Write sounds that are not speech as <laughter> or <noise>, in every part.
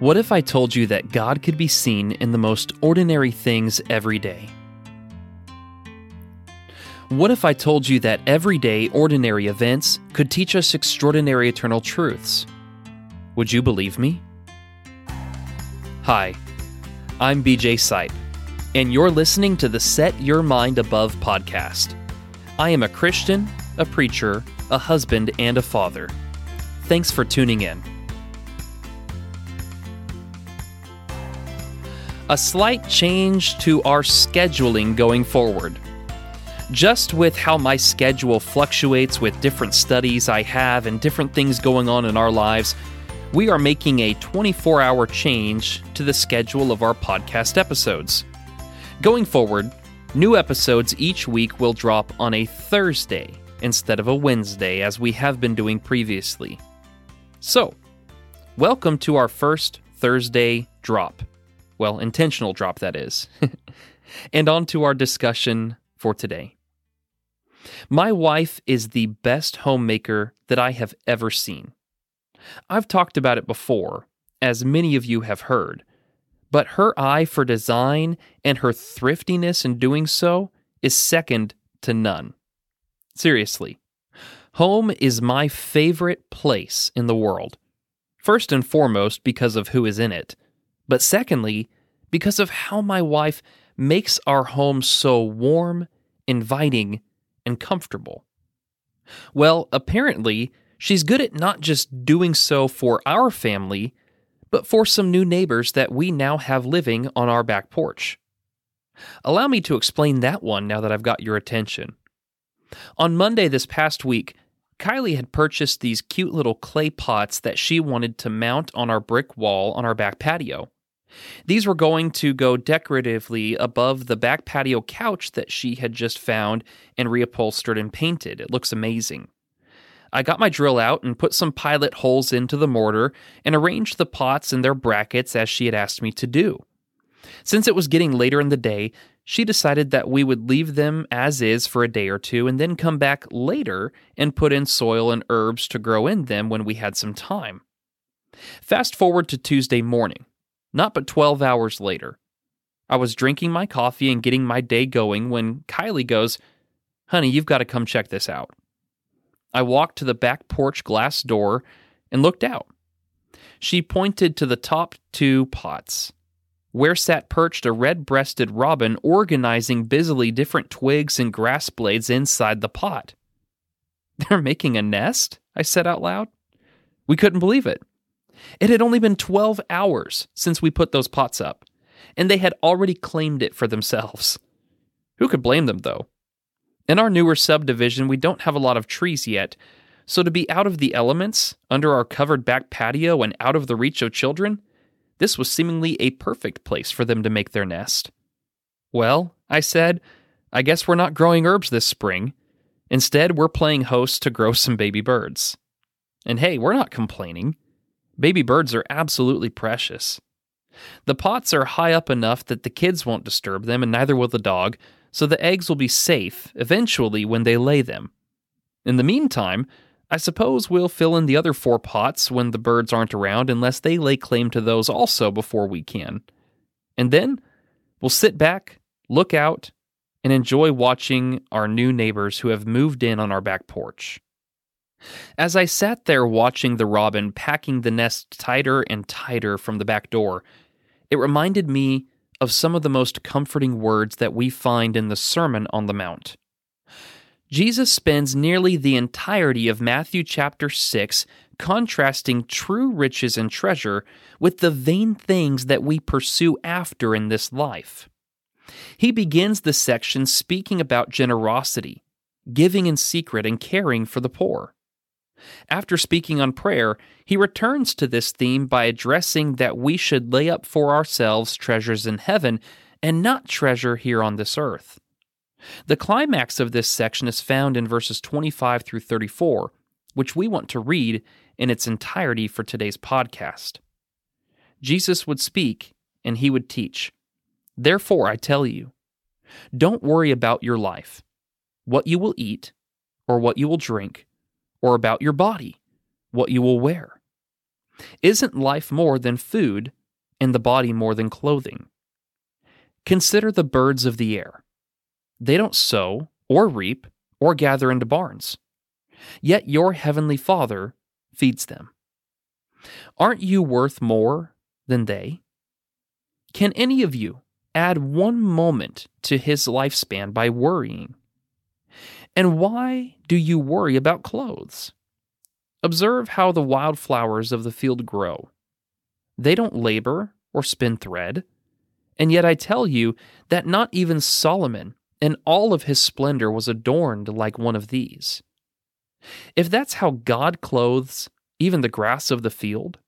What if I told you that God could be seen in the most ordinary things every day? What if I told you that everyday, ordinary events could teach us extraordinary eternal truths? Would you believe me? Hi, I'm BJ Sipe, and you're listening to the Set Your Mind Above podcast. I am a Christian, a preacher, a husband, and a father. Thanks for tuning in. A slight change to our scheduling going forward. Just with how my schedule fluctuates with different studies I have and different things going on in our lives, we are making a 24 hour change to the schedule of our podcast episodes. Going forward, new episodes each week will drop on a Thursday instead of a Wednesday as we have been doing previously. So, welcome to our first Thursday drop. Well, intentional drop, that is. <laughs> and on to our discussion for today. My wife is the best homemaker that I have ever seen. I've talked about it before, as many of you have heard, but her eye for design and her thriftiness in doing so is second to none. Seriously, home is my favorite place in the world. First and foremost, because of who is in it, but secondly, because of how my wife makes our home so warm, inviting, and comfortable. Well, apparently, she's good at not just doing so for our family, but for some new neighbors that we now have living on our back porch. Allow me to explain that one now that I've got your attention. On Monday this past week, Kylie had purchased these cute little clay pots that she wanted to mount on our brick wall on our back patio. These were going to go decoratively above the back patio couch that she had just found and reupholstered and painted. It looks amazing. I got my drill out and put some pilot holes into the mortar and arranged the pots in their brackets as she had asked me to do. Since it was getting later in the day, she decided that we would leave them as is for a day or two and then come back later and put in soil and herbs to grow in them when we had some time. Fast forward to Tuesday morning. Not but 12 hours later. I was drinking my coffee and getting my day going when Kylie goes, Honey, you've got to come check this out. I walked to the back porch glass door and looked out. She pointed to the top two pots, where sat perched a red breasted robin organizing busily different twigs and grass blades inside the pot. They're making a nest? I said out loud. We couldn't believe it. It had only been 12 hours since we put those pots up, and they had already claimed it for themselves. <laughs> Who could blame them, though? In our newer subdivision, we don't have a lot of trees yet, so to be out of the elements, under our covered back patio, and out of the reach of children, this was seemingly a perfect place for them to make their nest. Well, I said, I guess we're not growing herbs this spring. Instead, we're playing host to grow <laughs> some baby birds. And hey, we're not complaining. Baby birds are absolutely precious. The pots are high up enough that the kids won't disturb them, and neither will the dog, so the eggs will be safe eventually when they lay them. In the meantime, I suppose we'll fill in the other four pots when the birds aren't around unless they lay claim to those also before we can. And then we'll sit back, look out, and enjoy watching our new neighbors who have moved in on our back porch. As I sat there watching the robin packing the nest tighter and tighter from the back door, it reminded me of some of the most comforting words that we find in the Sermon on the Mount. Jesus spends nearly the entirety of Matthew chapter 6 contrasting true riches and treasure with the vain things that we pursue after in this life. He begins the section speaking about generosity, giving in secret, and caring for the poor. After speaking on prayer, he returns to this theme by addressing that we should lay up for ourselves treasures in heaven and not treasure here on this earth. The climax of this section is found in verses 25 through 34, which we want to read in its entirety for today's podcast. Jesus would speak and he would teach. Therefore, I tell you, don't worry about your life, what you will eat, or what you will drink or about your body, what you will wear. Isn't life more than food and the body more than clothing? Consider the birds of the air. They don't sow or reap or gather into barns, yet your heavenly Father feeds them. Aren't you worth more than they? Can any of you add one moment to his lifespan by worrying? And why do you worry about clothes? Observe how the wildflowers of the field grow. They don't labor or spin thread. And yet I tell you that not even Solomon in all of his splendor was adorned like one of these. If that's how God clothes even the grass of the field,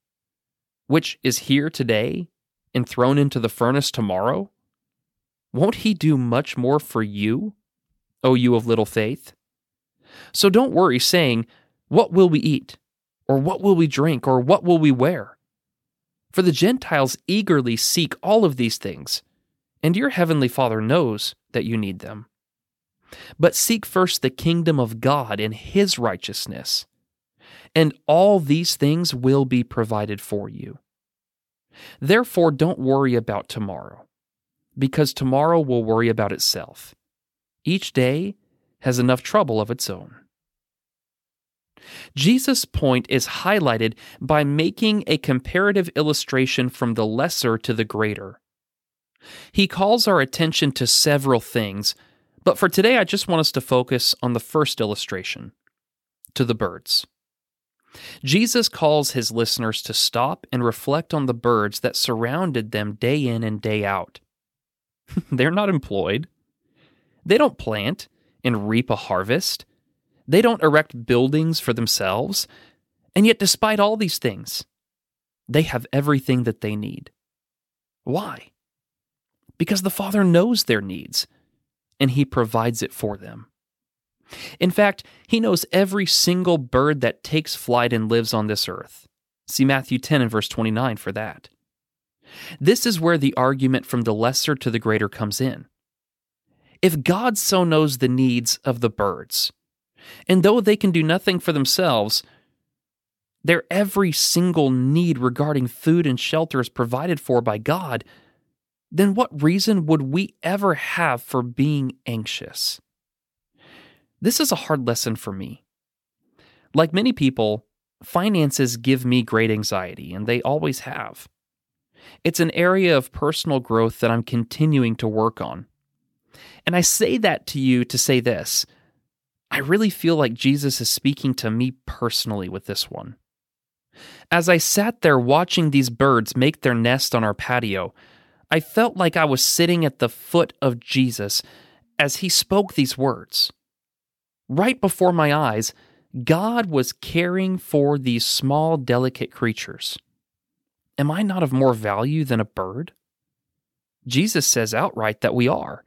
which is here today and thrown into the furnace tomorrow, won't he do much more for you, O you of little faith? So don't worry, saying, What will we eat? Or what will we drink? Or what will we wear? For the Gentiles eagerly seek all of these things, and your heavenly Father knows that you need them. But seek first the kingdom of God and his righteousness, and all these things will be provided for you. Therefore, don't worry about tomorrow, because tomorrow will worry about itself. Each day has enough trouble of its own. Jesus' point is highlighted by making a comparative illustration from the lesser to the greater. He calls our attention to several things, but for today I just want us to focus on the first illustration to the birds. Jesus calls his listeners to stop and reflect on the birds that surrounded them day in and day out. <laughs> They're not employed. They don't plant and reap a harvest. They don't erect buildings for themselves. And yet, despite all these things, they have everything that they need. Why? Because the Father knows their needs and He provides it for them. In fact, He knows every single bird that takes flight and lives on this earth. See Matthew 10 and verse 29 for that. This is where the argument from the lesser to the greater comes in. If God so knows the needs of the birds, and though they can do nothing for themselves, their every single need regarding food and shelter is provided for by God, then what reason would we ever have for being anxious? This is a hard lesson for me. Like many people, finances give me great anxiety, and they always have. It's an area of personal growth that I'm continuing to work on. And I say that to you to say this I really feel like Jesus is speaking to me personally with this one. As I sat there watching these birds make their nest on our patio, I felt like I was sitting at the foot of Jesus as he spoke these words. Right before my eyes, God was caring for these small, delicate creatures. Am I not of more value than a bird? Jesus says outright that we are.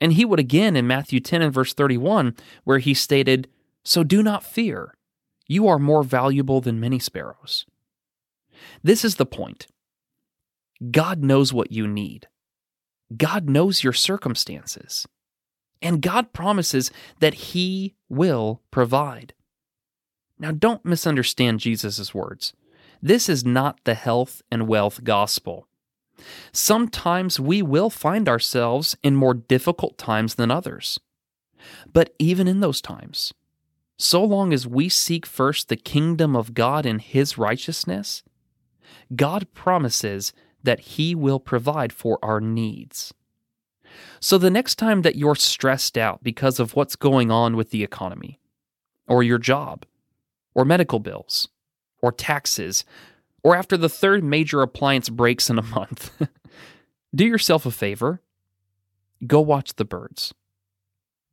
And he would again in Matthew 10 and verse 31, where he stated, So do not fear, you are more valuable than many sparrows. This is the point. God knows what you need. God knows your circumstances. And God promises that He will provide. Now, don't misunderstand Jesus' words. This is not the health and wealth gospel. Sometimes we will find ourselves in more difficult times than others. But even in those times, so long as we seek first the kingdom of God and His righteousness, God promises that He will provide for our needs. So the next time that you're stressed out because of what's going on with the economy, or your job, or medical bills, or taxes, or after the third major appliance breaks in a <laughs> month, do yourself a favor. Go watch the birds.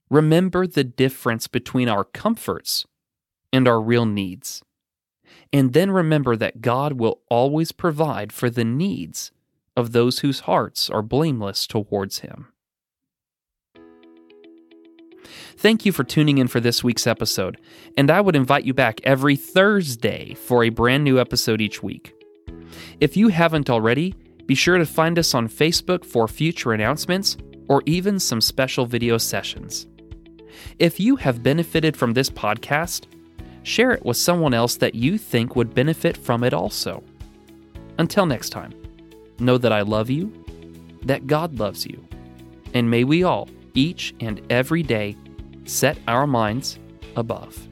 Remember the difference between our comforts and our real needs. And then remember that God will always provide for the needs of those whose hearts are blameless towards Him. Thank you for tuning in for this week's episode, and I would invite you back every Thursday for a brand new episode each week. If you haven't already, be sure to find us on Facebook for future announcements or even some special video sessions. If you have benefited from this podcast, share it with someone else that you think would benefit from it also. Until next time, know that I love you, that God loves you, and may we all, each and every day, set our minds above.